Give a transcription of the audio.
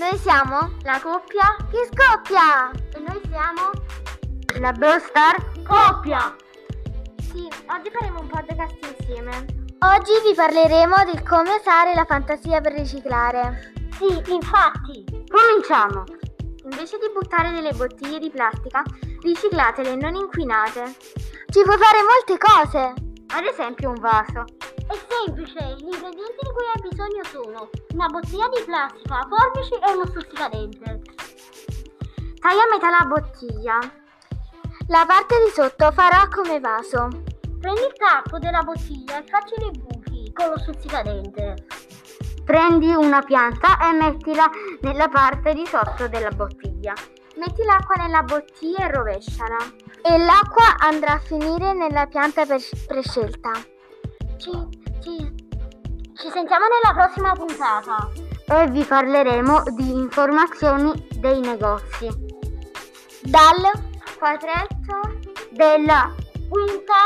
Noi siamo la coppia che scoppia! E noi siamo la Brawl Star Coppia! Sì, oggi faremo un podcast insieme. Oggi vi parleremo di come usare la fantasia per riciclare. Sì, infatti! Cominciamo! Invece di buttare delle bottiglie di plastica, riciclatele non inquinate. Ci puoi fare molte cose! Ad esempio un vaso. È semplice, gli ingredienti di cui hai bisogno sono una bottiglia di plastica, forbici e uno stuzzicadente. Taglia a metà la bottiglia. La parte di sotto farà come vaso. Prendi il tappo della bottiglia e facci dei buchi con lo stuzzicadente. Prendi una pianta e mettila nella parte di sotto della bottiglia. Metti l'acqua nella bottiglia e rovesciala. E l'acqua andrà a finire nella pianta prescelta. Ci, ci, ci sentiamo nella prossima puntata. E vi parleremo di informazioni dei negozi. Dal quadretto della quinta.